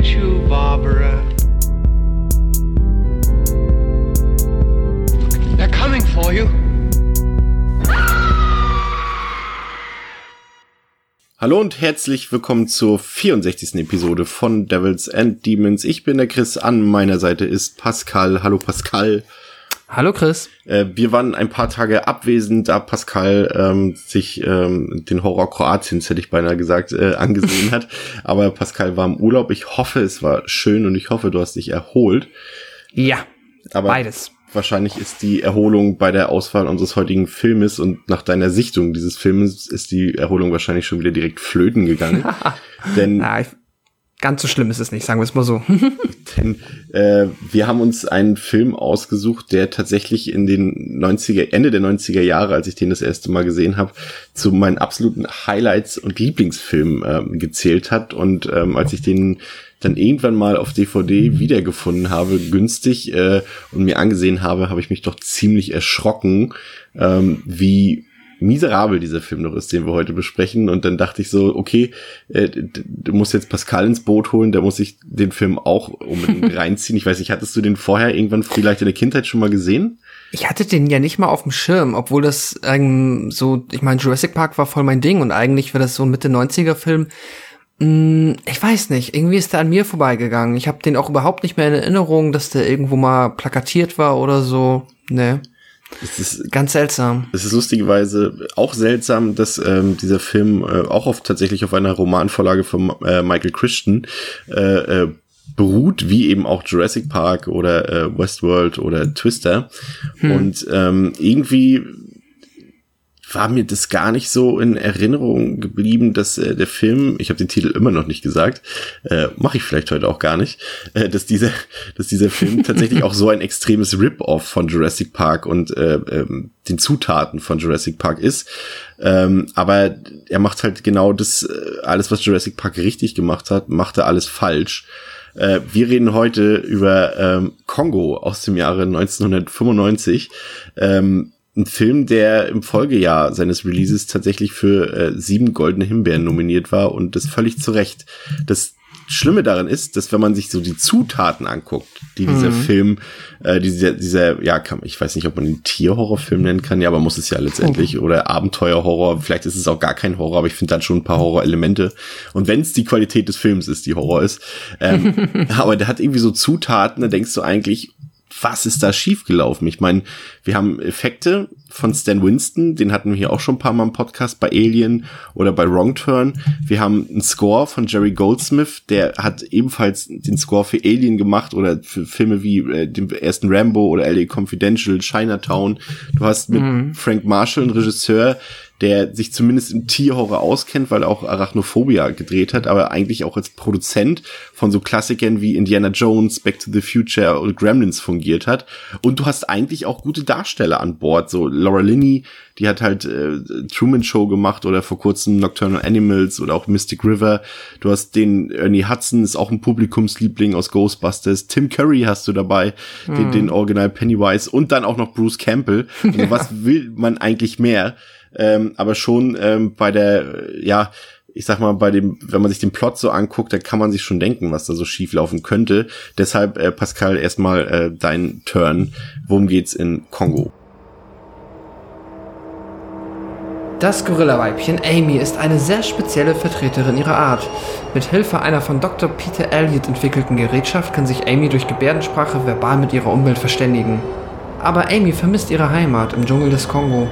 get you, Barbara. They're coming for you. Hallo und herzlich willkommen zur 64. Episode von Devils and Demons. Ich bin der Chris, an meiner Seite ist Pascal. Hallo Pascal. Hallo Chris. Äh, wir waren ein paar Tage abwesend, da Pascal ähm, sich ähm, den Horror Kroatiens, hätte ich beinahe gesagt, äh, angesehen hat. Aber Pascal war im Urlaub. Ich hoffe, es war schön und ich hoffe, du hast dich erholt. Ja, Aber beides. wahrscheinlich ist die Erholung bei der Auswahl unseres heutigen Filmes und nach deiner Sichtung dieses Filmes ist die Erholung wahrscheinlich schon wieder direkt flöten gegangen. Denn Ja, ich, ganz so schlimm ist es nicht, sagen wir es mal so. Denn äh, wir haben uns einen Film ausgesucht, der tatsächlich in den 90er, Ende der 90er Jahre, als ich den das erste Mal gesehen habe, zu meinen absoluten Highlights und Lieblingsfilmen ähm, gezählt hat. Und ähm, als ich den dann irgendwann mal auf DVD wiedergefunden habe, günstig, äh, und mir angesehen habe, habe ich mich doch ziemlich erschrocken, ähm, wie miserabel dieser Film noch ist, den wir heute besprechen. Und dann dachte ich so, okay, äh, du musst jetzt Pascal ins Boot holen, der muss sich den Film auch unbedingt reinziehen. Ich weiß nicht, hattest du den vorher irgendwann vielleicht in der Kindheit schon mal gesehen? Ich hatte den ja nicht mal auf dem Schirm, obwohl das ähm, so, ich meine, Jurassic Park war voll mein Ding und eigentlich war das so ein Mitte 90er Film. Mm, Ich weiß nicht, irgendwie ist der an mir vorbeigegangen. Ich habe den auch überhaupt nicht mehr in Erinnerung, dass der irgendwo mal plakatiert war oder so. Ne, Es ist ganz seltsam. Es ist lustigerweise auch seltsam, dass ähm, dieser Film äh, auch auf tatsächlich auf einer Romanvorlage von äh, Michael Christian äh, äh, beruht, wie eben auch Jurassic Park oder äh, Westworld oder Twister. Und ähm, irgendwie war mir das gar nicht so in Erinnerung geblieben, dass äh, der Film, ich habe den Titel immer noch nicht gesagt, äh, mache ich vielleicht heute auch gar nicht, äh, dass dieser, dass dieser Film tatsächlich auch so ein extremes Rip-Off von Jurassic Park und äh, ähm, den Zutaten von Jurassic Park ist. Ähm, aber er macht halt genau das, äh, alles, was Jurassic Park richtig gemacht hat, macht er alles falsch. Äh, wir reden heute über ähm, Kongo aus dem Jahre 1995. Ähm, ein Film, der im Folgejahr seines Releases tatsächlich für äh, sieben goldene Himbeeren nominiert war und das völlig zu Recht. Das Schlimme daran ist, dass wenn man sich so die Zutaten anguckt, die dieser Film, äh, dieser, dieser, ja, kann, ich weiß nicht, ob man ihn Tierhorrorfilm nennen kann, ja, aber muss es ja letztendlich, oder Abenteuerhorror, vielleicht ist es auch gar kein Horror, aber ich finde dann schon ein paar Horrorelemente. Und wenn es die Qualität des Films ist, die Horror ist, ähm, aber der hat irgendwie so Zutaten, da denkst du eigentlich, was ist da schiefgelaufen? Ich meine, wir haben Effekte von Stan Winston, den hatten wir hier auch schon ein paar Mal im Podcast bei Alien oder bei Wrong Turn. Wir haben einen Score von Jerry Goldsmith, der hat ebenfalls den Score für Alien gemacht oder für Filme wie äh, den ersten Rambo oder LA Confidential, Chinatown. Du hast mit Frank Marshall einen Regisseur, der sich zumindest im Tierhorror auskennt, weil er auch Arachnophobia gedreht hat, aber eigentlich auch als Produzent von so Klassikern wie Indiana Jones, Back to the Future und Gremlins fungiert hat. Und du hast eigentlich auch gute Darsteller an Bord, so Laura Linney, die hat halt äh, Truman Show gemacht oder vor kurzem Nocturnal Animals oder auch Mystic River. Du hast den Ernie Hudson, ist auch ein Publikumsliebling aus Ghostbusters. Tim Curry hast du dabei, den, den Original Pennywise und dann auch noch Bruce Campbell. Also was will man eigentlich mehr? Ähm, aber schon ähm, bei der, ja, ich sag mal, bei dem, wenn man sich den Plot so anguckt, da kann man sich schon denken, was da so schief laufen könnte. Deshalb, äh, Pascal, erstmal äh, dein Turn. Worum geht's in Kongo? Das Gorillaweibchen Amy ist eine sehr spezielle Vertreterin ihrer Art. Mit Hilfe einer von Dr. Peter Elliot entwickelten Gerätschaft kann sich Amy durch Gebärdensprache verbal mit ihrer Umwelt verständigen. Aber Amy vermisst ihre Heimat im Dschungel des Kongo.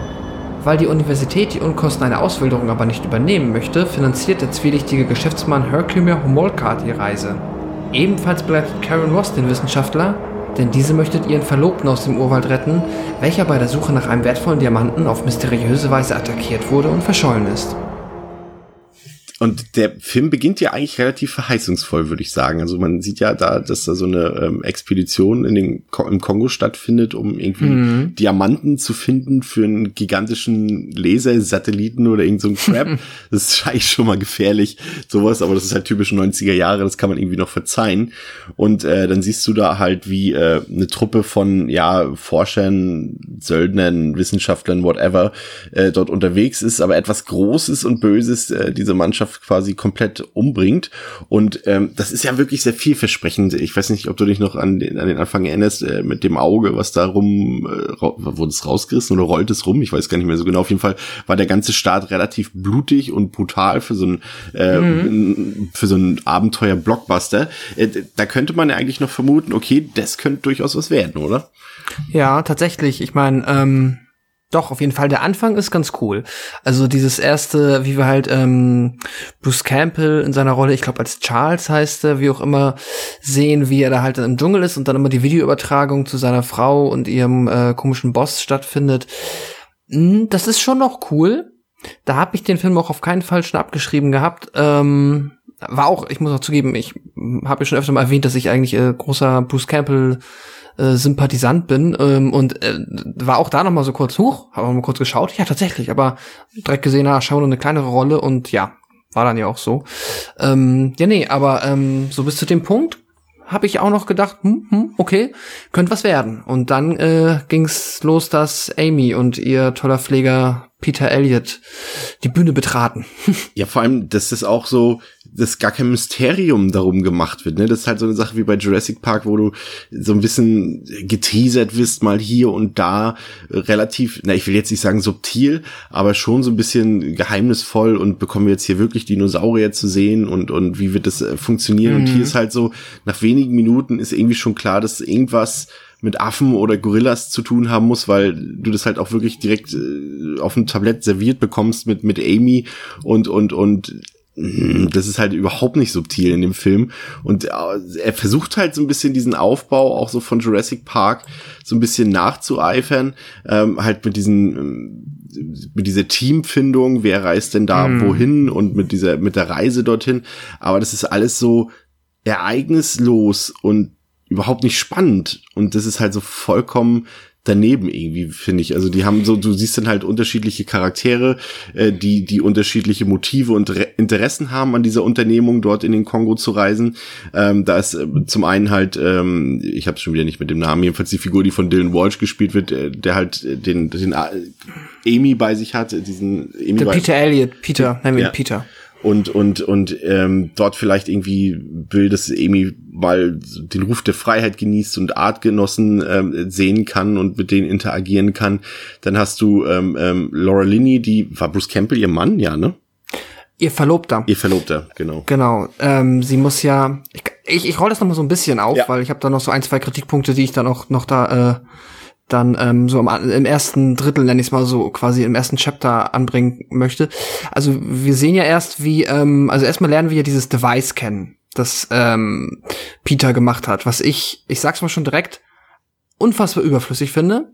Weil die Universität die Unkosten einer Auswilderung aber nicht übernehmen möchte, finanziert der zwielichtige Geschäftsmann Herkimer Homolkart die Reise. Ebenfalls begleitet Karen Ross den Wissenschaftler, denn diese möchte ihren Verlobten aus dem Urwald retten, welcher bei der Suche nach einem wertvollen Diamanten auf mysteriöse Weise attackiert wurde und verschollen ist. Und der Film beginnt ja eigentlich relativ verheißungsvoll, würde ich sagen. Also man sieht ja da, dass da so eine ähm, Expedition in den, Ko- im Kongo stattfindet, um irgendwie Diamanten zu finden für einen gigantischen Lasersatelliten oder irgend so ein Crap. das ist eigentlich schon mal gefährlich, sowas, aber das ist halt typisch 90er Jahre, das kann man irgendwie noch verzeihen. Und äh, dann siehst du da halt, wie äh, eine Truppe von ja Forschern, Söldnern, Wissenschaftlern, whatever, äh, dort unterwegs ist, aber etwas Großes und Böses äh, diese Mannschaft Mannschaft quasi komplett umbringt. Und ähm, das ist ja wirklich sehr vielversprechend. Ich weiß nicht, ob du dich noch an den, an den Anfang erinnerst, äh, mit dem Auge, was da rum, äh, wurde es rausgerissen oder rollt es rum? Ich weiß gar nicht mehr so genau. Auf jeden Fall war der ganze Start relativ blutig und brutal für so ein, äh, mhm. für so ein Abenteuer-Blockbuster. Äh, da könnte man ja eigentlich noch vermuten, okay, das könnte durchaus was werden, oder? Ja, tatsächlich. Ich meine, ähm, doch, auf jeden Fall. Der Anfang ist ganz cool. Also dieses erste, wie wir halt ähm, Bruce Campbell in seiner Rolle, ich glaube als Charles heißt er, wie auch immer, sehen, wie er da halt im Dschungel ist und dann immer die Videoübertragung zu seiner Frau und ihrem äh, komischen Boss stattfindet. Hm, das ist schon noch cool. Da habe ich den Film auch auf keinen Fall schon abgeschrieben gehabt. Ähm, war auch, ich muss auch zugeben, ich habe ja schon öfter mal erwähnt, dass ich eigentlich äh, großer Bruce Campbell äh, Sympathisant bin ähm, und äh, war auch da noch mal so kurz hoch, habe mal kurz geschaut, ja tatsächlich, aber direkt gesehen, na, schau nur eine kleinere Rolle und ja, war dann ja auch so. Ähm, ja, nee, aber ähm, so bis zu dem Punkt habe ich auch noch gedacht, hm, hm, okay, könnte was werden. Und dann äh, ging's los, dass Amy und ihr toller Pfleger Peter Elliott die Bühne betraten. ja, vor allem, das auch so, dass gar kein Mysterium darum gemacht wird. Ne? Das ist halt so eine Sache wie bei Jurassic Park, wo du so ein bisschen geteasert wirst, mal hier und da relativ, na, ich will jetzt nicht sagen subtil, aber schon so ein bisschen geheimnisvoll und bekommen wir jetzt hier wirklich Dinosaurier zu sehen und, und wie wird das äh, funktionieren. Mhm. Und hier mhm. ist halt so, nach wenigen Minuten ist irgendwie schon klar, dass irgendwas mit Affen oder Gorillas zu tun haben muss, weil du das halt auch wirklich direkt äh, auf dem Tablett serviert bekommst mit mit Amy und und und das ist halt überhaupt nicht subtil in dem Film und äh, er versucht halt so ein bisschen diesen Aufbau auch so von Jurassic Park so ein bisschen nachzueifern, ähm, halt mit diesen ähm, mit dieser Teamfindung, wer reist denn da mm. wohin und mit dieser mit der Reise dorthin, aber das ist alles so ereignislos und überhaupt nicht spannend. Und das ist halt so vollkommen daneben irgendwie, finde ich. Also die haben so, du siehst dann halt unterschiedliche Charaktere, äh, die, die unterschiedliche Motive und Re Interessen haben an dieser Unternehmung, dort in den Kongo zu reisen. Ähm, da ist äh, zum einen halt, ähm, ich habe schon wieder nicht mit dem Namen, jedenfalls die Figur, die von Dylan Walsh gespielt wird, äh, der halt den, den äh, Amy bei sich hat, diesen Amy Der Peter Elliott, Peter, wir ihn Peter und und und ähm, dort vielleicht irgendwie will, dass Amy mal den Ruf der Freiheit genießt und Artgenossen ähm, sehen kann und mit denen interagieren kann. Dann hast du ähm, ähm, Laura Linney, die war Bruce Campbell ihr Mann, ja, ne? Ihr Verlobter. Ihr Verlobter, genau. Genau. Ähm, sie muss ja. Ich, ich, ich roll das noch mal so ein bisschen auf, ja. weil ich habe da noch so ein, zwei Kritikpunkte, die ich dann auch noch da äh, dann ähm, so im, im ersten Drittel, nenne ich es mal so, quasi im ersten Chapter anbringen möchte. Also wir sehen ja erst, wie, ähm, also erstmal lernen wir ja dieses Device kennen, das ähm, Peter gemacht hat, was ich, ich sag's mal schon direkt, unfassbar überflüssig finde.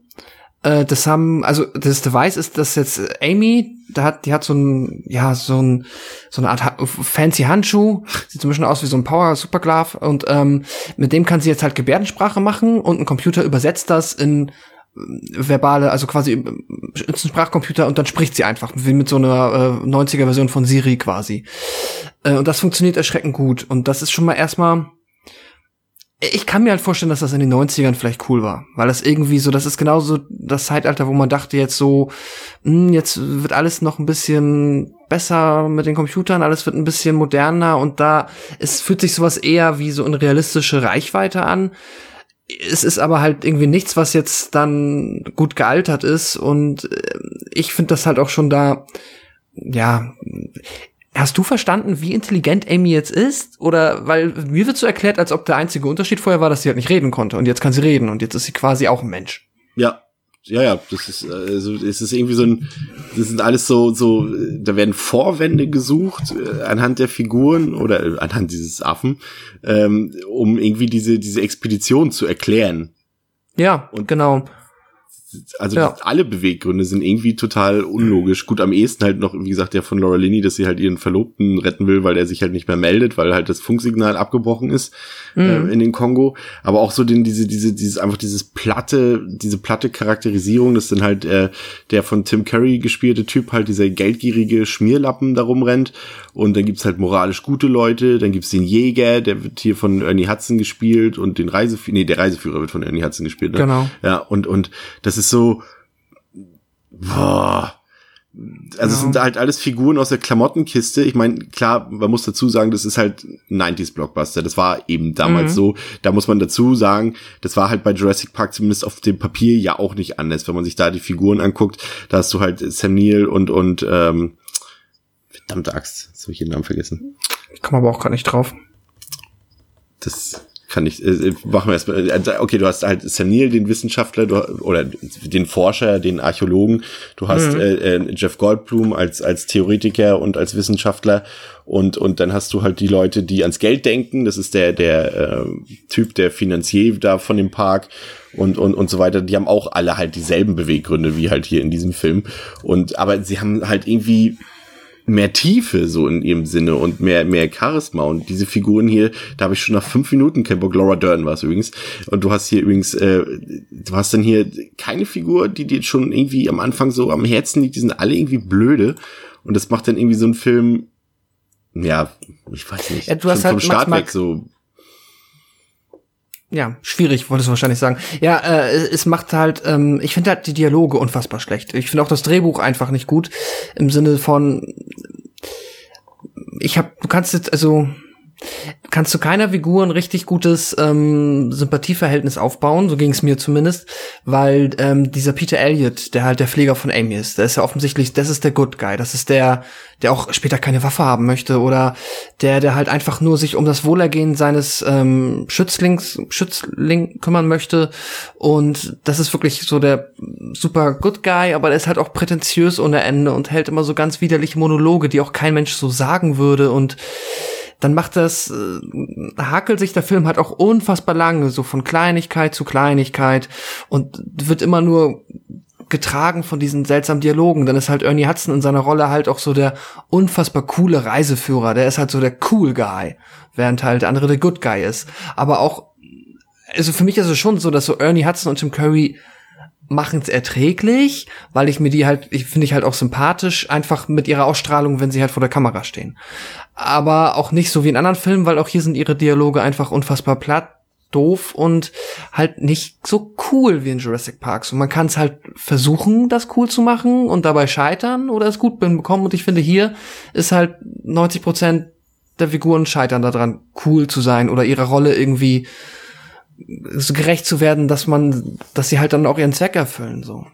Äh, das haben, also das Device ist, dass jetzt Amy, da hat, die hat so ein, ja, so ein, so eine Art ha fancy Handschuh, sieht so ein bisschen aus wie so ein Power Superglove und ähm, mit dem kann sie jetzt halt Gebärdensprache machen und ein Computer übersetzt das in verbale, also quasi ist ein Sprachcomputer und dann spricht sie einfach, wie mit so einer äh, 90er Version von Siri quasi. Äh, und das funktioniert erschreckend gut und das ist schon mal erstmal ich kann mir halt vorstellen, dass das in den 90ern vielleicht cool war, weil das irgendwie so, das ist genauso das Zeitalter, wo man dachte jetzt so, mh, hm, jetzt wird alles noch ein bisschen besser mit den Computern, alles wird ein bisschen moderner und da es fühlt sich sowas eher wie so eine realistische Reichweite an. Es ist aber halt irgendwie nichts, was jetzt dann gut gealtert ist und äh, ich finde das halt auch schon da ja, Hast du verstanden, wie intelligent Amy jetzt ist? Oder weil mir wird so erklärt, als ob der einzige Unterschied vorher war, dass sie halt nicht reden konnte und jetzt kann sie reden und jetzt ist sie quasi auch ein Mensch. Ja, ja, ja, das ist also es ist irgendwie so ein, das sind alles so so, da werden Vorwände gesucht äh, anhand der Figuren oder äh, anhand dieses Affen, ähm, um irgendwie diese diese Expedition zu erklären. Ja, und genau also ja. alle Beweggründe sind irgendwie total unlogisch. Gut, am ehesten halt noch, wie gesagt, der von Laura Linney, dass sie halt ihren Verlobten retten will, weil er sich halt nicht mehr meldet, weil halt das Funksignal abgebrochen ist mhm. äh, in den Kongo. Aber auch so den, diese, diese, dieses, einfach dieses platte, diese platte Charakterisierung, dass dann halt äh, der von Tim Curry gespielte Typ halt dieser geldgierige Schmierlappen darum rennt. Und dann gibt's halt moralisch gute Leute, dann gibt's den Jäger, der wird hier von Ernie Hudson gespielt und den Reiseführer, nee, der Reiseführer wird von Ernie Hudson gespielt. Ne? Genau. Ja, und, und das ist ist so, boah, also es sind halt alles Figuren aus der Klamottenkiste. Ich meine, klar, man muss dazu sagen, das ist halt 90s Blockbuster. Das war eben damals mhm. so. Da muss man dazu sagen, das war halt bei Jurassic Park zumindest auf dem Papier ja auch nicht anders. Wenn man sich da die Figuren anguckt, da hast du halt Sam Neill und und ähm, verdammte Axt, jetzt habe ich den Namen vergessen. Ich komme aber auch gar nicht drauf. Das kann ich, äh, machen wir erstmal. Äh, okay, du hast halt Sanil, den Wissenschaftler, du, oder den Forscher, den Archäologen. Du hast mhm. äh, äh, Jeff Goldblum als als Theoretiker und als Wissenschaftler und und dann hast du halt die Leute, die ans Geld denken. Das ist der der äh, Typ, der Finanzier da von dem Park und und und so weiter. Die haben auch alle halt dieselben Beweggründe wie halt hier in diesem Film. Und aber sie haben halt irgendwie mehr Tiefe so in ihrem Sinne und mehr mehr Charisma. Und diese Figuren hier, da habe ich schon nach fünf Minuten kein Bock. Laura Dern war es übrigens. Und du hast hier übrigens, äh, du hast dann hier keine Figur, die dir schon irgendwie am Anfang so am Herzen liegt. Die sind alle irgendwie blöde. Und das macht dann irgendwie so einen Film, ja, ich weiß nicht, ja, du hast halt vom Start weg so ja, schwierig, wolltest du wahrscheinlich sagen. Ja, äh, es macht halt, ähm, ich finde halt die Dialoge unfassbar schlecht. Ich finde auch das Drehbuch einfach nicht gut. Im Sinne von, ich hab, du kannst jetzt, also, kannst du keiner Figur ein richtig gutes ähm, Sympathieverhältnis aufbauen, so ging es mir zumindest, weil ähm, dieser Peter Elliott, der halt der Pfleger von Amy ist, der ist ja offensichtlich, das ist der Good Guy, das ist der, der auch später keine Waffe haben möchte oder der, der halt einfach nur sich um das Wohlergehen seines ähm, Schützlings, Schützling kümmern möchte. Und das ist wirklich so der super Good Guy, aber der ist halt auch prätentiös ohne Ende und hält immer so ganz widerliche Monologe, die auch kein Mensch so sagen würde. Und dann macht das, äh, hakelt sich der Film halt auch unfassbar lange, so von Kleinigkeit zu Kleinigkeit und wird immer nur getragen von diesen seltsamen Dialogen. Dann ist halt Ernie Hudson in seiner Rolle halt auch so der unfassbar coole Reiseführer. Der ist halt so der cool Guy, während halt der andere der Good Guy ist. Aber auch, also für mich ist es schon so, dass so Ernie Hudson und Tim Curry machen es erträglich, weil ich mir die halt, ich finde ich halt auch sympathisch, einfach mit ihrer Ausstrahlung, wenn sie halt vor der Kamera stehen. Aber auch nicht so wie in anderen Filmen, weil auch hier sind ihre Dialoge einfach unfassbar platt, doof und halt nicht so cool wie in Jurassic Park. So man kann es halt versuchen, das cool zu machen und dabei scheitern oder es gut bekommen. Und ich finde hier ist halt 90 Prozent der Figuren scheitern daran, cool zu sein oder ihre Rolle irgendwie so gerecht zu werden, dass man, dass sie halt dann auch ihren Zweck erfüllen, so.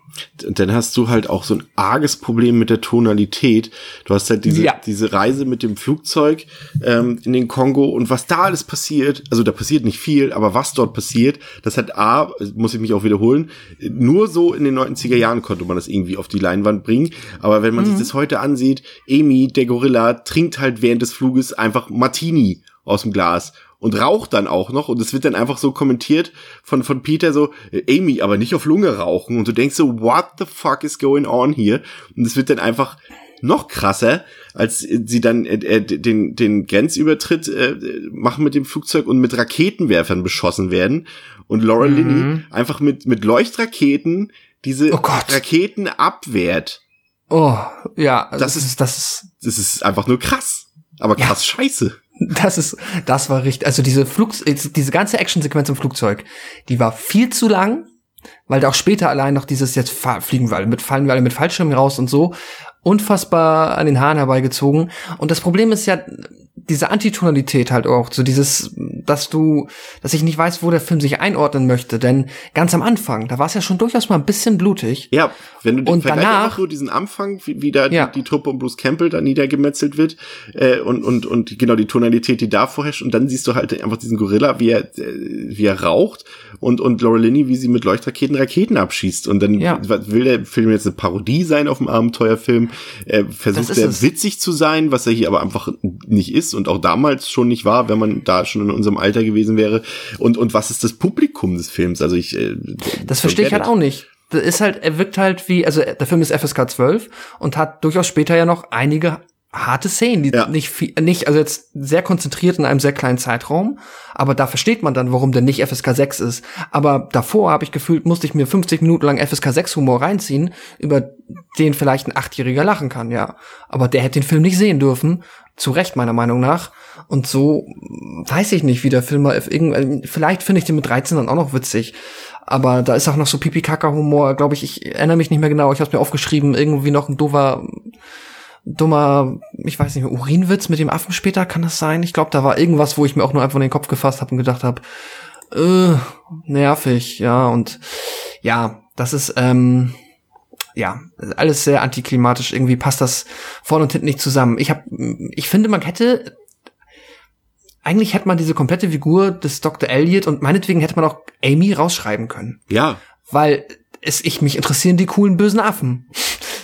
Und dann hast du halt auch so ein arges Problem mit der Tonalität. Du hast halt diese, ja. diese Reise mit dem Flugzeug ähm, in den Kongo und was da alles passiert, also da passiert nicht viel, aber was dort passiert, das hat A, muss ich mich auch wiederholen, nur so in den 90er Jahren konnte man das irgendwie auf die Leinwand bringen. Aber wenn man mhm. sich das heute ansieht, Amy, der Gorilla, trinkt halt während des Fluges einfach Martini aus dem Glas und raucht dann auch noch und es wird dann einfach so kommentiert von von Peter so Amy aber nicht auf Lunge rauchen und du denkst so what the fuck is going on hier und es wird dann einfach noch krasser, als sie dann äh, äh den den Grenzübertritt äh, machen mit dem Flugzeug und mit Raketenwerfern beschossen werden und Laura mhm. Linney einfach mit mit Leuchtraketen diese oh Raketen abwehrt. Oh, ja, das, das ist das ist das ist einfach nur krass, aber krass ja. scheiße. Das ist, das war richtig. Also diese Flug, diese ganze Actionsequenz im Flugzeug, die war viel zu lang, weil da auch später allein noch dieses jetzt fliegen wir alle mit fallen wir alle mit Fallschirmen raus und so unfassbar an den Haaren herbeigezogen. Und das Problem ist ja, diese Antitonalität halt auch, so dieses, dass du, dass ich nicht weiß, wo der Film sich einordnen möchte, denn ganz am Anfang, da war es ja schon durchaus mal ein bisschen blutig. Ja, wenn du den und danach nur diesen Anfang, wie, wie da ja. die, die, Truppe um Bruce Campbell da niedergemetzelt wird äh, und und und genau die Tonalität, die da vorherrscht und dann siehst du halt einfach diesen Gorilla, wie er äh, wie er raucht und und Laura Linney, wie sie mit Leuchtraketen Raketen abschießt und dann ja. will der Film jetzt eine Parodie sein auf dem Abenteuerfilm, äh, versucht er witzig zu sein, was er hier aber einfach nicht ist und auch damals schon nicht war, wenn man da schon in unserem Alter gewesen wäre. Und, und was ist das Publikum des Films? Also ich. Äh, das verstehe ich halt auch nicht. Das ist halt, er wirkt halt wie, also der Film ist FSK 12 und hat durchaus später ja noch einige harte Szenen, die Ja. nicht viel, nicht, also jetzt sehr konzentriert in einem sehr kleinen Zeitraum, aber da versteht man dann, warum der nicht FSK 6 ist. Aber davor habe ich gefühlt, musste ich mir 50 Minuten lang FSK 6 Humor reinziehen, über den vielleicht ein Achtjähriger lachen kann, ja. Aber der hätte den Film nicht sehen dürfen. Zu Recht, meiner Meinung nach. Und so mh, weiß ich nicht, wie der Film mal irgend- vielleicht finde ich den mit 13 dann auch noch witzig. Aber da ist auch noch so Pipi-Kaka-Humor, glaube ich, ich erinnere mich nicht mehr genau, ich habe mir aufgeschrieben, irgendwie noch ein doofer dummer, ich weiß nicht mehr, Urinwitz mit dem Affen später, kann das sein? Ich glaube, da war irgendwas, wo ich mir auch nur einfach in den Kopf gefasst habe und gedacht habe, äh, nervig, ja, und ja, das ist, ähm, ja, alles sehr antiklimatisch. Irgendwie passt das vorne und hinten nicht zusammen. Ich habe, ich finde, man hätte, eigentlich hätte man diese komplette Figur des Dr. Elliot und meinetwegen hätte man auch Amy rausschreiben können Ja, weil es ich mich interessieren die coolen bösen Affen.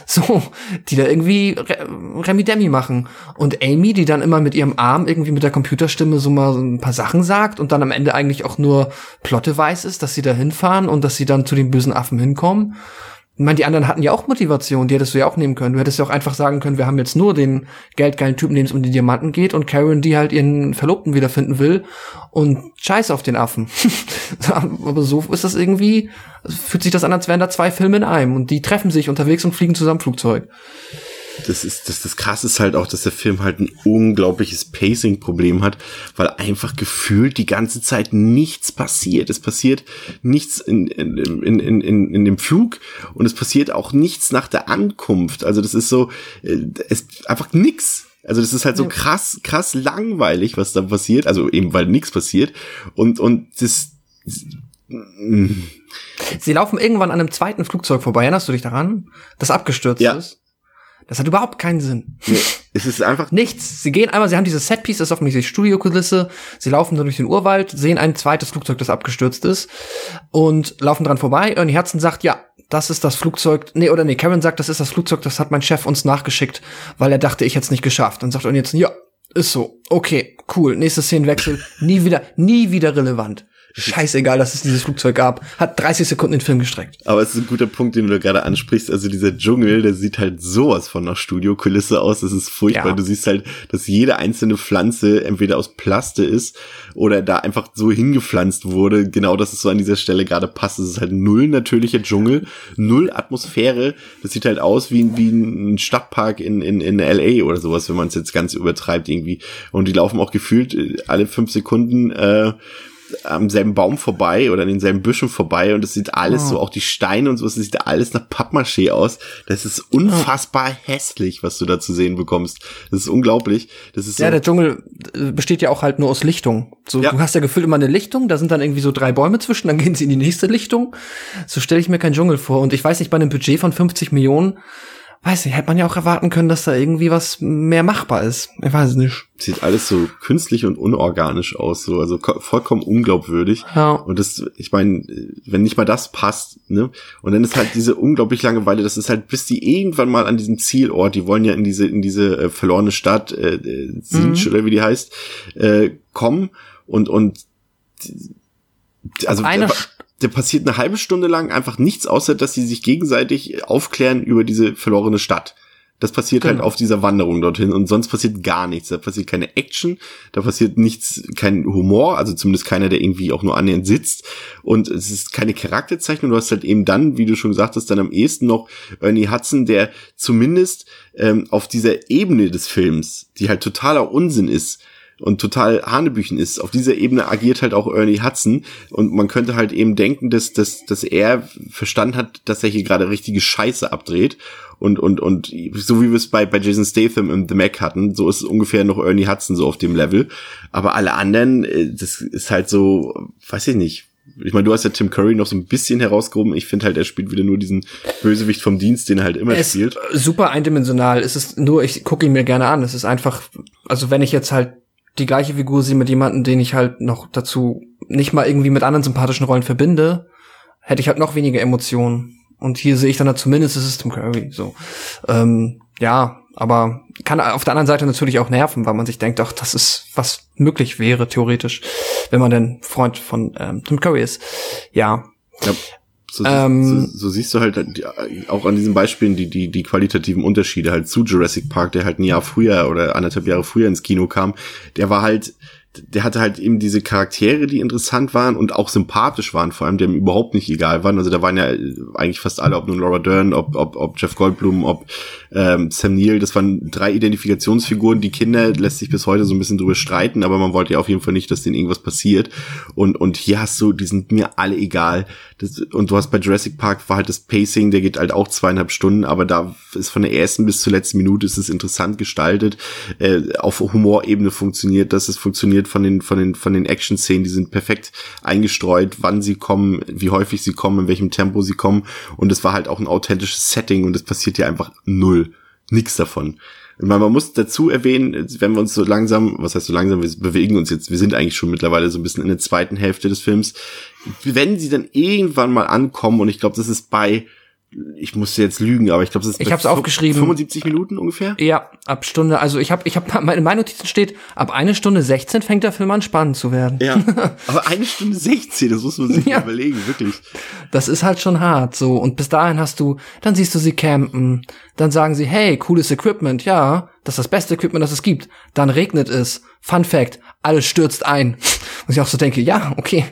So, die da irgendwie Re Remi Demi machen. Und Amy, die dann immer mit ihrem Arm irgendwie mit der Computerstimme so mal so ein paar Sachen sagt und dann am Ende eigentlich auch nur Plotte weiß ist, dass sie da hinfahren und dass sie dann zu den bösen Affen hinkommen. Ich meine, die anderen hatten ja auch Motivation, die hättest du ja auch nehmen können. Du hättest ja auch einfach sagen können, wir haben jetzt nur den geldgeilen Typen, dem es um die Diamanten geht und Karen, die halt ihren Verlobten wiederfinden will und scheiß auf den Affen. Aber so ist das irgendwie, fühlt sich das an, als wären da zwei Filme in einem und die treffen sich unterwegs und fliegen zusammen Flugzeug. Das ist, das, das krass ist halt auch, dass der Film halt ein unglaubliches Pacing-Problem hat, weil einfach gefühlt die ganze Zeit nichts passiert. Es passiert nichts in, in, in, in, in, in dem Flug und es passiert auch nichts nach der Ankunft. Also das ist so, äh, es einfach nix. Also das ist halt so krass, krass langweilig, was da passiert. Also eben, weil nichts passiert. Und, und das, Sie laufen irgendwann an einem zweiten Flugzeug vorbei, erinnerst du dich daran? Das abgestürzt Ja. ist. Das hat überhaupt keinen Sinn. nee, es ist einfach Nichts. Sie gehen einmal, sie haben dieses Setpiece, das ist offensichtlich Studiokulisse. Sie laufen dann durch den Urwald, sehen ein zweites Flugzeug, das abgestürzt ist und laufen dran vorbei. Ernie Herzen sagt, ja, das ist das Flugzeug. Nee, oder nee, Karen sagt, das ist das Flugzeug, das hat mein Chef uns nachgeschickt, weil er dachte, ich hätte es nicht geschafft. Und sagt Ernie Herzen, ja, ist so. Okay, cool. Nächste Szenenwechsel. nie wieder, nie wieder relevant. Scheißegal, dass es dieses Flugzeug gab. Hat 30 Sekunden den Film gestreckt. Aber es ist ein guter Punkt, den du gerade ansprichst. Also dieser Dschungel, der sieht halt sowas von nach Studiokulisse aus. Das ist furchtbar. Ja. Du siehst halt, dass jede einzelne Pflanze entweder aus Plaste ist oder da einfach so hingepflanzt wurde. Genau, dass es so an dieser Stelle gerade passt. Es ist halt null natürlicher Dschungel, null Atmosphäre. Das sieht halt aus wie, wie ein Stadtpark in, in, in LA oder sowas, wenn man es jetzt ganz übertreibt irgendwie. Und die laufen auch gefühlt äh, alle fünf Sekunden äh, am selben Baum vorbei oder an denselben Büschen vorbei und es sieht alles Oh. so, auch die Steine und so, es sieht alles nach Pappmaché aus. Das ist unfassbar hässlich, was du da zu sehen bekommst. Das ist unglaublich. Das ist so, Ja, der Dschungel äh, besteht ja auch halt nur aus Lichtung. So, Ja. du hast ja gefühlt immer eine Lichtung, da sind dann irgendwie so drei Bäume zwischen, dann gehen sie in die nächste Lichtung. So stelle ich mir keinen Dschungel vor. Und ich weiß nicht, bei einem Budget von 50 Millionen, weiß nicht, hätte man ja auch erwarten können, dass da irgendwie was mehr machbar ist. Ich weiß es nicht. sieht alles so künstlich und unorganisch aus, so, also ko- vollkommen unglaubwürdig. Ja. Und das, ich meine, wenn nicht mal das passt, ne? Und dann ist halt diese unglaublich Langeweile, das ist halt, bis die irgendwann mal an diesem Zielort, die wollen ja in diese, in diese äh, verlorene Stadt, äh, äh, Sinch, oder wie die heißt, äh, kommen und, und also einer da, passiert eine halbe Stunde lang einfach nichts, außer dass sie sich gegenseitig aufklären über diese verlorene Stadt. Das passiert halt Genau. auf dieser Wanderung dorthin und sonst passiert gar nichts. Da passiert keine Action, da passiert nichts, kein Humor, also zumindest keiner, der irgendwie auch nur annähernd sitzt und es ist keine Charakterzeichnung. Du hast halt eben dann, wie du schon gesagt hast, dann am ehesten noch Ernie Hudson, der zumindest ähm, auf dieser Ebene des Films, die halt totaler Unsinn ist, und total Hanebüchen ist. Auf dieser Ebene agiert halt auch Ernie Hudson und man könnte halt eben denken, dass, dass, dass er verstanden hat, dass er hier gerade richtige Scheiße abdreht und, und, und so wie wir es bei, bei Jason Statham im The Mac hatten, so ist es ungefähr noch Ernie Hudson so auf dem Level. Aber alle anderen, äh, das ist halt so, weiß ich nicht, ich meine, du hast ja Tim Curry noch so ein bisschen herausgehoben. Ich finde halt, er spielt wieder nur diesen Bösewicht vom Dienst, den er halt immer Es spielt. super eindimensional. Es ist nur, ich gucke ihn mir gerne an. Es ist einfach, also wenn ich jetzt halt die gleiche Figur sehe mit jemandem, den ich halt noch dazu nicht mal irgendwie mit anderen sympathischen Rollen verbinde, hätte ich halt noch weniger Emotionen. Und hier sehe ich dann halt zumindest, es ist Tim Curry. So, ähm, ja, aber kann auf der anderen Seite natürlich auch nerven, weil man sich denkt, ach, das ist was möglich wäre theoretisch, wenn man denn Freund von ähm, Tim Curry ist. Ja, Ja, So, ähm, so, so, siehst du halt auch an diesen Beispielen die, die, die qualitativen Unterschiede halt zu Jurassic Park, der halt ein Jahr früher oder anderthalb Jahre früher ins Kino kam. Der war halt, der hatte halt eben diese Charaktere, die interessant waren und auch sympathisch waren, vor allem, die ihm überhaupt nicht egal waren. Also da waren ja eigentlich fast alle, ob nun Laura Dern, ob, ob, ob Jeff Goldblum, ob ähm, Sam Neill, das waren drei Identifikationsfiguren. Die Kinder lässt sich bis heute so ein bisschen drüber streiten, aber man wollte ja auf jeden Fall nicht, dass denen irgendwas passiert. Und, und hier hast du, die sind mir alle egal. Das, und du hast bei Jurassic Park war halt das Pacing, der geht halt auch zweieinhalb Stunden, aber da ist von der ersten bis zur letzten Minute ist es interessant gestaltet. Äh, auf Humorebene funktioniert das, es funktioniert von den, von den, von den Action-Szenen, die sind perfekt eingestreut, wann sie kommen, wie häufig sie kommen, in welchem Tempo sie kommen. Und es war halt auch ein authentisches Setting und es passiert ja einfach null. Nix davon. Man, man muss dazu erwähnen, wenn wir uns so langsam, was heißt so langsam, wir bewegen uns jetzt, wir sind eigentlich schon mittlerweile so ein bisschen in der zweiten Hälfte des Films. Wenn sie dann irgendwann mal ankommen, und ich glaube, das ist bei ich musste jetzt lügen, aber ich glaube, es ist ich hab's aufgeschrieben. 75 Minuten ungefähr. Ja, ab Stunde. Also ich habe, ich habe, meine, meine Notizen steht, ab eine Stunde 16 fängt der Film an spannend zu werden. Ja, aber eine Stunde 16, das muss man sich ja. überlegen, wirklich. Das ist halt schon hart, so. Und bis dahin hast du, dann siehst du sie campen, dann sagen sie, hey, cooles Equipment, ja, das ist das beste Equipment, das es gibt. Dann regnet es. Fun Fact, alles stürzt ein. Und ich auch so denke, ja, okay,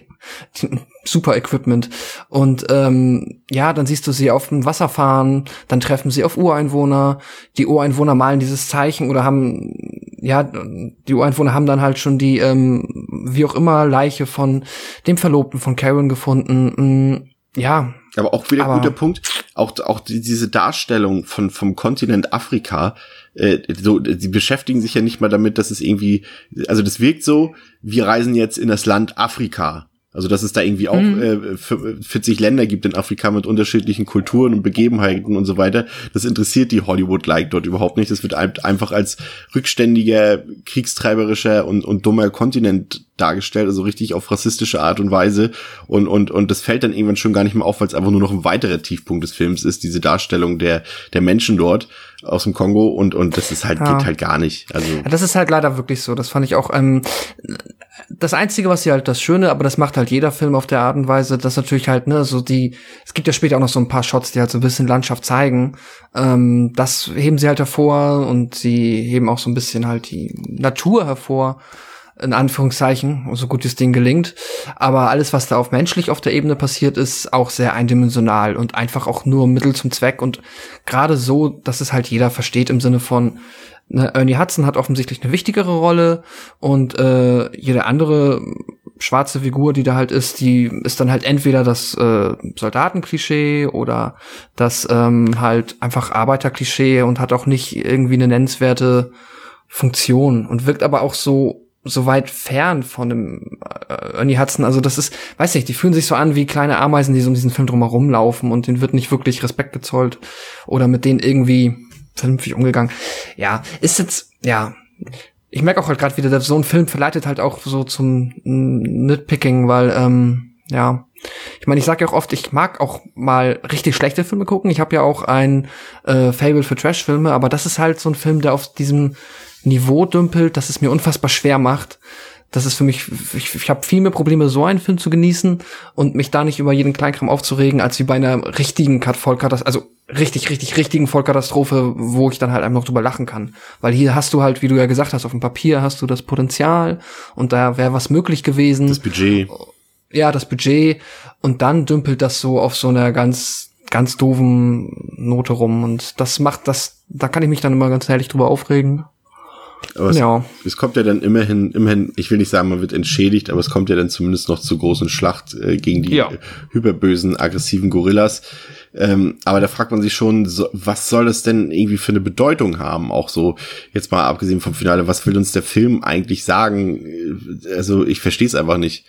super Equipment. Und ähm, ja, dann siehst du sie auf dem Wasser fahren, dann treffen sie auf Ureinwohner. Die Ureinwohner malen dieses Zeichen oder haben, ja, die Ureinwohner haben dann halt schon die, ähm, wie auch immer, Leiche von dem Verlobten von Karen gefunden. Mm, ja. Aber auch wieder ein guter Punkt, auch, auch die, diese Darstellung von, vom Kontinent Afrika, äh, so, die beschäftigen sich ja nicht mal damit, dass es irgendwie, also das wirkt so, wir reisen jetzt in das Land Afrika also, dass es da irgendwie auch mhm. äh, 40 Länder gibt in Afrika mit unterschiedlichen Kulturen und Begebenheiten und so weiter. Das interessiert die Hollywood-like dort überhaupt nicht. Das wird einfach als rückständiger, kriegstreiberischer und, und dummer Kontinent dargestellt, also richtig auf rassistische Art und Weise. Und, und, und das fällt dann irgendwann schon gar nicht mehr auf, weil es einfach nur noch ein weiterer Tiefpunkt des Films ist, diese Darstellung der, der Menschen dort aus dem Kongo und, und das ist halt, ja. geht halt gar nicht. Also. Ja, das ist halt leider wirklich so. Das fand ich auch, ähm, das Einzige, was hier halt das Schöne, aber das macht halt jeder Film auf der Art und Weise, dass natürlich halt, ne, so die, es gibt ja später auch noch so ein paar Shots, die halt so ein bisschen Landschaft zeigen. Ähm, das heben sie halt hervor und sie heben auch so ein bisschen halt die Natur hervor in Anführungszeichen, so gut das Ding gelingt. Aber alles, was da auf menschlich auf der Ebene passiert, ist auch sehr eindimensional und einfach auch nur Mittel zum Zweck und gerade so, dass es halt jeder versteht im Sinne von, Ernie Hudson hat offensichtlich eine wichtigere Rolle und äh, jede andere schwarze Figur, die da halt ist, die ist dann halt entweder das äh, Soldatenklischee oder das ähm, halt einfach Arbeiterklischee und hat auch nicht irgendwie eine nennenswerte Funktion und wirkt aber auch so so weit fern von dem äh, Ernie Hudson. Also das ist, weiß nicht, die fühlen sich so an wie kleine Ameisen, die so um diesen Film drumherum laufen und denen wird nicht wirklich Respekt gezollt oder mit denen irgendwie vernünftig umgegangen. Ja, ist jetzt, ja. Ich merke auch halt gerade wieder, so ein Film verleitet halt auch so zum Nitpicking, weil, ähm, ja, ich meine, ich sage ja auch oft, ich mag auch mal richtig schlechte Filme gucken. Ich habe ja auch ein äh, Fable für Trash-Filme, aber das ist halt so ein Film, der auf diesem Niveau dümpelt, dass es mir unfassbar schwer macht. Das ist für mich, ich, ich habe viel mehr Probleme, so einen Film zu genießen und mich da nicht über jeden Kleinkram aufzuregen, als wie bei einer richtigen Vollkatastrophe, also richtig, richtig, richtigen Vollkatastrophe, wo ich dann halt einfach noch drüber lachen kann. Weil hier hast du halt, wie du ja gesagt hast, auf dem Papier hast du das Potenzial und da wäre was möglich gewesen. Das Budget. Ja, das Budget. Und dann dümpelt das so auf so einer ganz, ganz doofen Note rum. Und das macht das, da kann ich mich dann immer ganz herrlich drüber aufregen. Aber es, ja. es kommt ja dann immerhin, immerhin, ich will nicht sagen, man wird entschädigt, aber es kommt ja dann zumindest noch zur großen Schlacht äh, gegen die ja. hyperbösen, aggressiven Gorillas. Ähm, aber da fragt man sich schon, so, was soll das denn irgendwie für eine Bedeutung haben? Auch so, jetzt mal abgesehen vom Finale, was will uns der Film eigentlich sagen? Also ich verstehe es einfach nicht.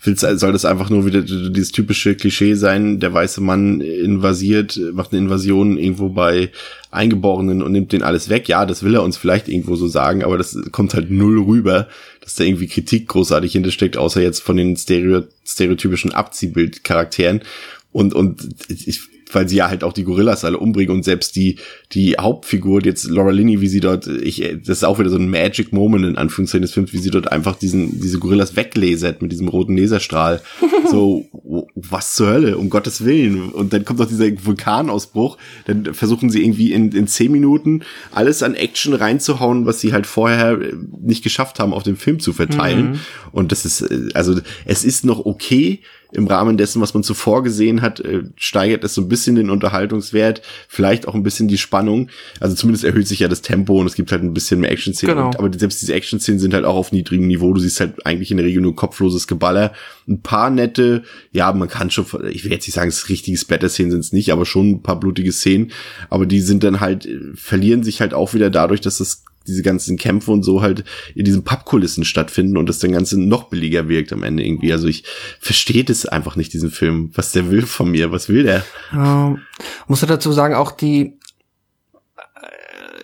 Willst, soll das einfach nur wieder dieses typische Klischee sein, der weiße Mann invasiert, macht eine Invasion irgendwo bei Eingeborenen und nimmt den alles weg? Ja, das will er uns vielleicht irgendwo so sagen, aber das kommt halt null rüber, dass da irgendwie Kritik großartig hintersteckt, außer jetzt von den Stereo stereotypischen Abziehbildcharakteren. Und, und ich weil sie ja halt auch die Gorillas alle umbringen und selbst die, die Hauptfigur, jetzt Laura Linney, wie sie dort, ich, das ist auch wieder so ein Magic Moment in Anführungszeichen des Films, wie sie dort einfach diesen, diese Gorillas weglasert mit diesem roten Laserstrahl. so, was zur Hölle, um Gottes Willen. Und dann kommt noch dieser Vulkanausbruch, dann versuchen sie irgendwie in, in zehn Minuten alles an Action reinzuhauen, was sie halt vorher nicht geschafft haben, auf dem Film zu verteilen. Mhm. Und das ist, also, es ist noch okay, im Rahmen dessen, was man zuvor gesehen hat, äh, steigert es so ein bisschen den Unterhaltungswert, vielleicht auch ein bisschen die Spannung. Also zumindest erhöht sich ja das Tempo und es gibt halt ein bisschen mehr Action-Szenen. Genau. Aber selbst diese Action-Szenen sind halt auch auf niedrigem Niveau. Du siehst halt eigentlich in der Regel nur kopfloses Geballer. Ein paar nette, ja, man kann schon, ich will jetzt nicht sagen, es richtige Splatter-Szenen sind es nicht, aber schon ein paar blutige Szenen. Aber die sind dann halt, verlieren sich halt auch wieder dadurch, dass das diese ganzen Kämpfe und so halt in diesen Pappkulissen stattfinden und das dann Ganze noch billiger wirkt am Ende irgendwie. Also ich verstehe das einfach nicht, diesen Film. Was der will von mir, was will der? Ähm, muss er dazu sagen, auch die,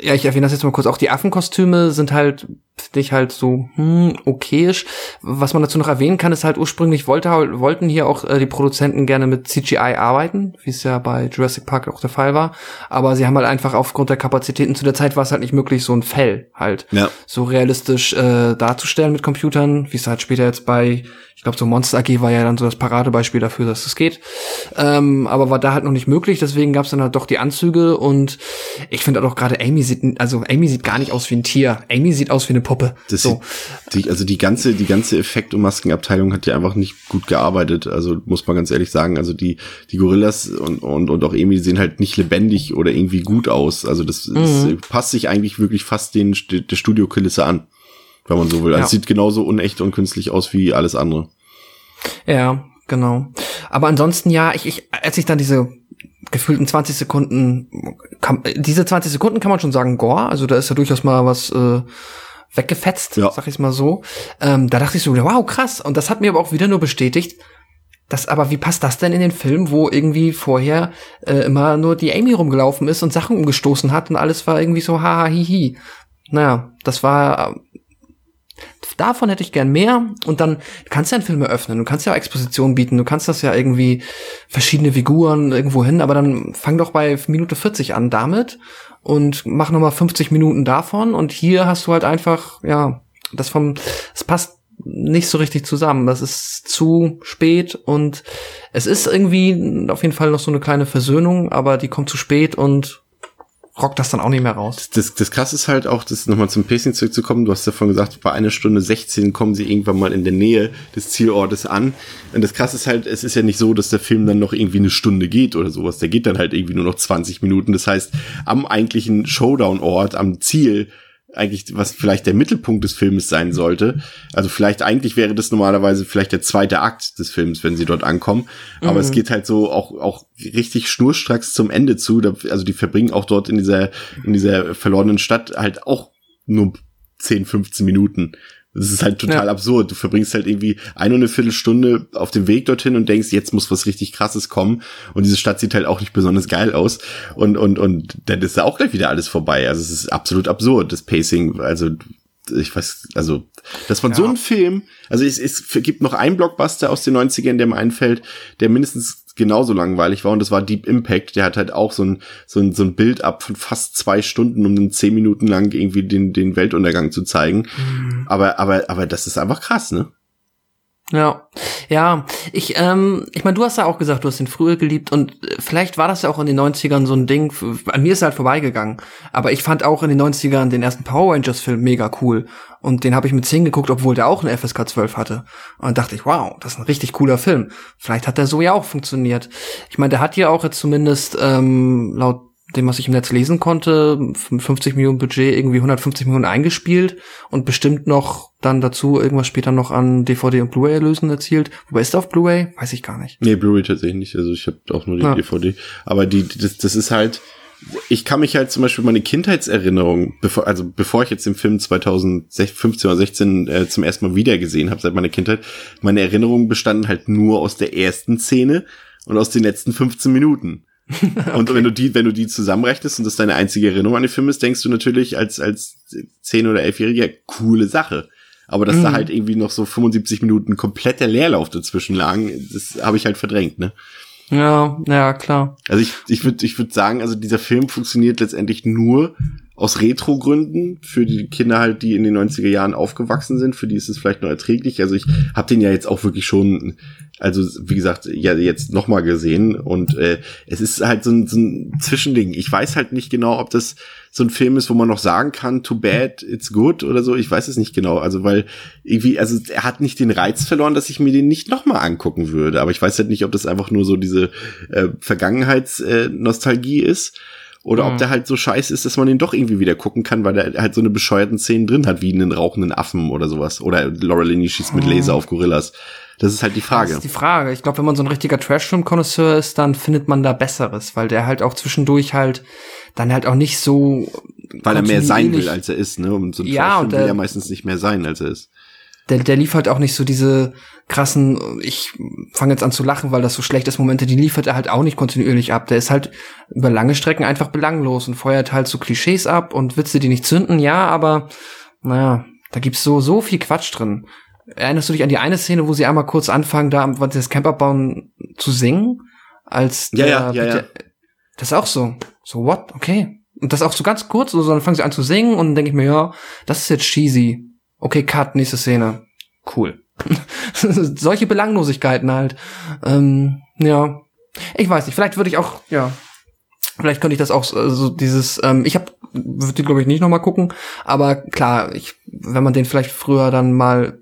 ja, ich erwähne das jetzt mal kurz, auch die Affenkostüme sind halt dich halt so hm, okayisch. Was man dazu noch erwähnen kann, ist halt ursprünglich wollte, wollten hier auch äh, die Produzenten gerne mit CGI arbeiten, wie es ja bei Jurassic Park auch der Fall war. Aber sie haben halt einfach aufgrund der Kapazitäten zu der Zeit war es halt nicht möglich, so ein Fell halt ja. so realistisch äh, darzustellen mit Computern, wie es halt später jetzt bei ich glaube, so Monster AG war ja dann so das Paradebeispiel dafür, dass es das geht. Ähm, aber war da halt noch nicht möglich, deswegen gab es dann halt doch die Anzüge und ich finde auch gerade Amy sieht, also Amy sieht gar nicht aus wie ein Tier. Amy sieht aus wie eine Puppe. Das so. die, also die ganze, die ganze Effekt- und Maskenabteilung hat ja einfach nicht gut gearbeitet. Also muss man ganz ehrlich sagen. Also die, die Gorillas und, und, und auch Emi sehen halt nicht lebendig oder irgendwie gut aus. Also das, mhm. das passt sich eigentlich wirklich fast den, der Studiokulisse an. Wenn man so will. Also ja. es sieht genauso unecht und künstlich aus wie alles andere. Ja, genau. Aber ansonsten ja, ich, ich, als ich dann diese gefühlten 20 Sekunden, kann, diese 20 Sekunden kann man schon sagen Gore, also da ist ja durchaus mal was äh, weggefetzt, ja. sag ich mal so. Ähm, da dachte ich so, wow, krass. Und das hat mir aber auch wieder nur bestätigt, dass, aber wie passt das denn in den Film, wo irgendwie vorher äh, immer nur die Amy rumgelaufen ist und Sachen umgestoßen hat und alles war irgendwie so haha hihi. Naja, das war davon hätte ich gern mehr und dann kannst du ja einen Film eröffnen, du kannst ja auch Exposition bieten, du kannst das ja irgendwie verschiedene Figuren irgendwo hin, aber dann fang doch bei Minute 40 an damit und mach nochmal 50 Minuten davon und hier hast du halt einfach, ja, das vom, es passt nicht so richtig zusammen. Das ist zu spät und es ist irgendwie auf jeden Fall noch so eine kleine Versöhnung, aber die kommt zu spät und rockt das dann auch nicht mehr raus. Das, das krass ist halt auch, das nochmal zum Pacing zurückzukommen. Du hast davon gesagt, bei einer Stunde 16 kommen sie irgendwann mal in der Nähe des Zielortes an. Und das krass ist halt, es ist ja nicht so, dass der Film dann noch irgendwie eine Stunde geht oder sowas. Der geht dann halt irgendwie nur noch 20 Minuten. Das heißt, am eigentlichen Showdown-Ort, am Ziel, eigentlich, was vielleicht der Mittelpunkt des Filmes sein sollte. Also vielleicht eigentlich wäre das normalerweise vielleicht der zweite Akt des Films, wenn sie dort ankommen. Aber mhm. es geht halt so auch, auch richtig schnurstracks zum Ende zu. Also die verbringen auch dort in dieser, in dieser verlorenen Stadt halt auch nur 10, 15 Minuten. Das ist halt total ja. absurd. Du verbringst halt irgendwie eine und eine Viertelstunde auf dem Weg dorthin und denkst, jetzt muss was richtig krasses kommen. Und diese Stadt sieht halt auch nicht besonders geil aus. Und, und, und dann ist da auch gleich wieder alles vorbei. Also es ist absolut absurd, das Pacing. Also ich weiß, also, dass man ja. so einen Film, also es, es gibt noch einen Blockbuster aus den 90ern, der mir einfällt, der mindestens genauso langweilig war und das war Deep Impact. Der hat halt auch so ein, so ein, so ein Bild ab von fast zwei Stunden, um dann zehn Minuten lang irgendwie den, den Weltuntergang zu zeigen. Mhm. Aber, aber, aber das ist einfach krass, ne? Ja, ja, ich, ähm, ich meine, du hast ja auch gesagt, du hast ihn früher geliebt und äh, vielleicht war das ja auch in den 90ern so ein Ding, an mir ist er halt vorbeigegangen, aber ich fand auch in den 90ern den ersten Power Rangers Film mega cool und den habe ich mit 10 geguckt, obwohl der auch eine FSK 12 hatte und dachte ich, wow, das ist ein richtig cooler Film. Vielleicht hat der so ja auch funktioniert. Ich meine, der hat ja auch jetzt zumindest ähm, laut dem, was ich im Netz lesen konnte, 50 Millionen Budget irgendwie 150 Millionen eingespielt und bestimmt noch dann dazu irgendwas später noch an DVD und Blu-ray-Erlösen erzielt. Wobei ist auf Blu-ray? Weiß ich gar nicht. Nee, Blu-ray tatsächlich nicht. Also ich habe auch nur die ja. DVD. Aber die, das, das ist halt, ich kann mich halt zum Beispiel meine Kindheitserinnerung, bevor, also bevor ich jetzt den Film 2015 oder 16 äh, zum ersten Mal wieder gesehen habe, seit meiner Kindheit, meine Erinnerungen bestanden halt nur aus der ersten Szene und aus den letzten 15 Minuten. Okay. Und wenn du die, wenn du die zusammenrechnest und das deine einzige Erinnerung an den Film ist, denkst du natürlich als, als 10- oder 11-Jähriger, coole Sache. Aber dass mhm. da halt irgendwie noch so 75 Minuten kompletter Leerlauf dazwischen lagen, das habe ich halt verdrängt, ne? Ja, ja, klar. Also ich, ich würde ich würd sagen, also dieser Film funktioniert letztendlich nur aus Retro-Gründen für die Kinder halt, die in den 90er Jahren aufgewachsen sind. Für die ist es vielleicht noch erträglich. Also ich habe den ja jetzt auch wirklich schon, also wie gesagt, ja jetzt nochmal gesehen. Und äh, es ist halt so ein, so ein Zwischending. Ich weiß halt nicht genau, ob das so ein Film ist, wo man noch sagen kann, too bad, it's good oder so. Ich weiß es nicht genau. Also weil irgendwie, also er hat nicht den Reiz verloren, dass ich mir den nicht nochmal angucken würde. Aber ich weiß halt nicht, ob das einfach nur so diese äh, Vergangenheitsnostalgie äh, ist oder mhm. ob der halt so scheiße ist, dass man ihn doch irgendwie wieder gucken kann, weil er halt so eine bescheuerten Szenen drin hat, wie einen rauchenden Affen oder sowas. Oder Laura Linney schießt mit Laser mhm. auf Gorillas. Das ist halt die Frage. Das ist die Frage. Ich glaube, wenn man so ein richtiger Trashfilm-Konnoisseur ist, dann findet man da Besseres, weil der halt auch zwischendurch halt dann halt auch nicht so weil er mehr sein will, als er ist, ne? Und so ein ja, und will ja meistens nicht mehr sein, als er ist. Der, der liefert auch nicht so diese krassen, ich fange jetzt an zu lachen, weil das so schlecht ist, Momente, die liefert er halt auch nicht kontinuierlich ab. Der ist halt über lange Strecken einfach belanglos und feuert halt so Klischees ab und Witze, die nicht zünden, ja, aber naja, da gibt's so, so viel Quatsch drin. Erinnerst du dich an die eine Szene, wo sie einmal kurz anfangen, da das Camp abbauen zu singen? Als ja, ja, ja, ja. Das ist auch so. So, what? Okay. Und das auch so ganz kurz, so, dann fangen sie an zu singen und dann denke ich mir, ja, das ist jetzt cheesy. Okay, cut, nächste Szene. Cool. Solche Belanglosigkeiten halt. Ähm, ja. Ich weiß nicht, vielleicht würde ich auch, ja, vielleicht könnte ich das auch so also dieses, ähm, ich habe, würde die glaube ich nicht nochmal gucken, aber klar, ich, wenn man den vielleicht früher dann mal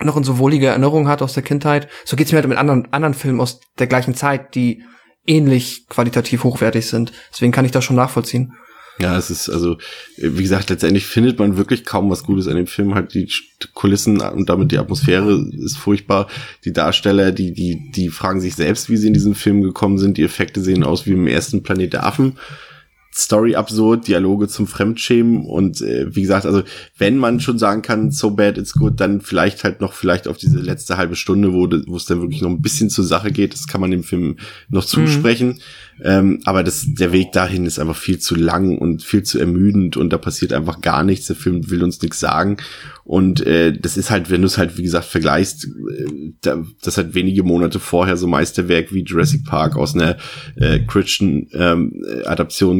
noch in so wohlige Erinnerungen hat aus der Kindheit, so geht's mir halt mit anderen, anderen Filmen aus der gleichen Zeit, die ähnlich qualitativ hochwertig sind. Deswegen kann ich das schon nachvollziehen. Ja, es ist also, wie gesagt, letztendlich findet man wirklich kaum was Gutes an dem Film. Halt die Kulissen und damit die Atmosphäre ist furchtbar. Die Darsteller, die, die, die fragen sich selbst, wie sie in diesen Film gekommen sind. Die Effekte sehen aus wie im ersten Planet der Affen. Story absurd, Dialoge zum Fremdschämen und äh, wie gesagt, also wenn man schon sagen kann, so bad it's good, dann vielleicht halt noch vielleicht auf diese letzte halbe Stunde, wo, wo es dann wirklich noch ein bisschen zur Sache geht, das kann man dem Film noch zusprechen. Mhm. Ähm, aber das, der Weg dahin ist einfach viel zu lang und viel zu ermüdend und da passiert einfach gar nichts. Der Film will uns nichts sagen. Und äh, das ist halt, wenn du es halt, wie gesagt, vergleichst, äh, da, das hat wenige Monate vorher so Meisterwerk wie Jurassic Park aus einer äh, Christian ähm,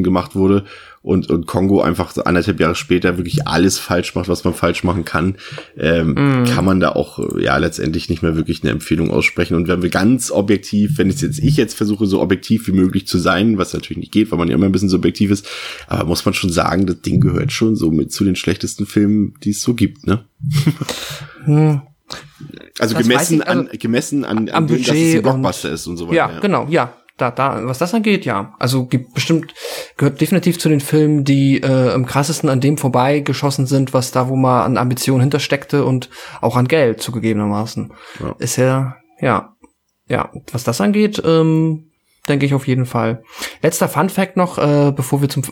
gemacht wurde und, und Kongo einfach anderthalb Jahre später wirklich alles falsch macht, was man falsch machen kann, ähm, mm. kann man da auch ja letztendlich nicht mehr wirklich eine Empfehlung aussprechen. Und wenn wir ganz objektiv, wenn es jetzt ich jetzt versuche, so objektiv wie möglich zu sein, was natürlich nicht geht, weil man ja immer ein bisschen subjektiv ist, aber muss man schon sagen, das Ding gehört schon so mit zu den schlechtesten Filmen, die es so gibt, ne? hm. Also gemessen, ich, also an, gemessen an, an, an dem, dass es ein Blockbuster ist und so weiter. Ja, ja, genau, ja da, da, was das angeht, ja. Also gibt bestimmt, gehört definitiv zu den Filmen, die äh, am krassesten an dem vorbeigeschossen sind, was da, wo mal an Ambitionen hintersteckte und auch an Geld zugegebenermaßen. Ja. Ist ja, ja, ja, was das angeht, ähm, denke ich auf jeden Fall. Letzter Fun Fact noch, äh, bevor wir zum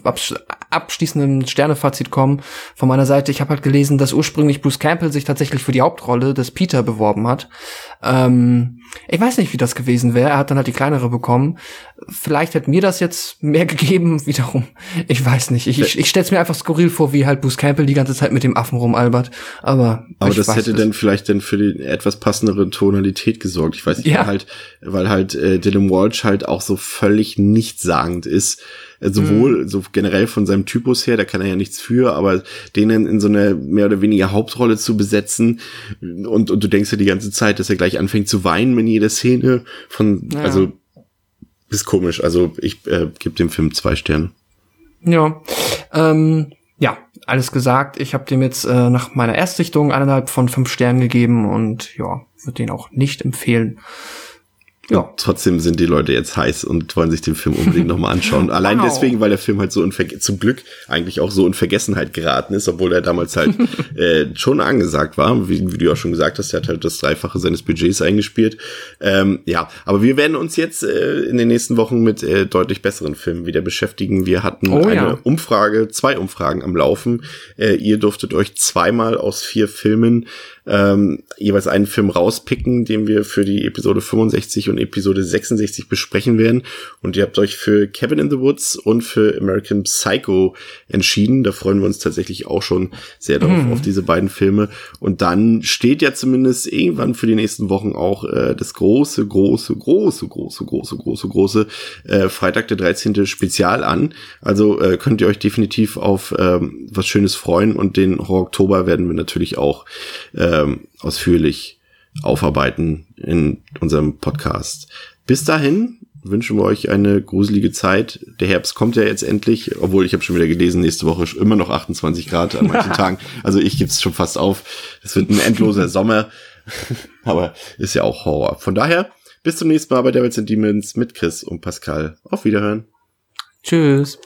abschließenden Sternefazit kommen von meiner Seite. Ich habe halt gelesen, dass ursprünglich Bruce Campbell sich tatsächlich für die Hauptrolle des Peter beworben hat. Ähm, ich weiß nicht, wie das gewesen wäre. Er hat dann halt die kleinere bekommen. Vielleicht hätte mir das jetzt mehr gegeben, wiederum. Ich weiß nicht. Ich, ich, ich stelle es mir einfach skurril vor, wie halt Bruce Campbell die ganze Zeit mit dem Affen rumalbert. Aber, aber das hätte dann vielleicht dann für die etwas passendere Tonalität gesorgt. Ich weiß nicht, ja. weil halt, weil halt äh, Dylan Walsh halt auch so völlig nichtssagend ist sowohl mhm. so generell von seinem Typus her, da kann er ja nichts für, aber denen in so eine mehr oder weniger Hauptrolle zu besetzen und, und du denkst ja die ganze Zeit, dass er gleich anfängt zu weinen in jeder Szene von, ja. also ist komisch. Also ich äh, gebe dem Film zwei Sterne. Ja, ähm, ja, alles gesagt. Ich habe dem jetzt äh, nach meiner Erstsichtung eineinhalb von fünf Sternen gegeben und ja, würde den auch nicht empfehlen. Ja. trotzdem sind die Leute jetzt heiß und wollen sich den Film unbedingt nochmal anschauen. Allein wow. deswegen, weil der Film halt so zum Glück eigentlich auch so in Vergessenheit geraten ist, obwohl er damals halt äh, schon angesagt war. Wie, wie, du auch schon gesagt hast, er hat halt das Dreifache seines Budgets eingespielt. Ähm, ja, aber wir werden uns jetzt äh, in den nächsten Wochen mit äh, deutlich besseren Filmen wieder beschäftigen. Wir hatten oh, eine ja. Umfrage, zwei Umfragen am Laufen. Äh, ihr durftet euch zweimal aus vier Filmen ähm, jeweils einen Film rauspicken, den wir für die Episode 65 und Episode 66 besprechen werden. Und ihr habt euch für Cabin in the Woods und für American Psycho entschieden. Da freuen wir uns tatsächlich auch schon sehr drauf, mhm. auf diese beiden Filme. Und dann steht ja zumindest irgendwann für die nächsten Wochen auch äh, das große, große, große, große, große, große, große äh, Freitag der 13. Spezial an. Also äh, könnt ihr euch definitiv auf ähm, was Schönes freuen und den Horror Oktober werden wir natürlich auch ähm, ausführlich aufarbeiten in unserem Podcast. Bis dahin wünschen wir euch eine gruselige Zeit. Der Herbst kommt ja jetzt endlich, obwohl ich habe schon wieder gelesen, nächste Woche immer noch 28 Grad an manchen Tagen. Also ich gebe es schon fast auf. Es wird ein endloser Sommer, aber ist ja auch Horror. Von daher, bis zum nächsten Mal bei Devils and Demons mit Chris und Pascal. Auf Wiederhören. Tschüss.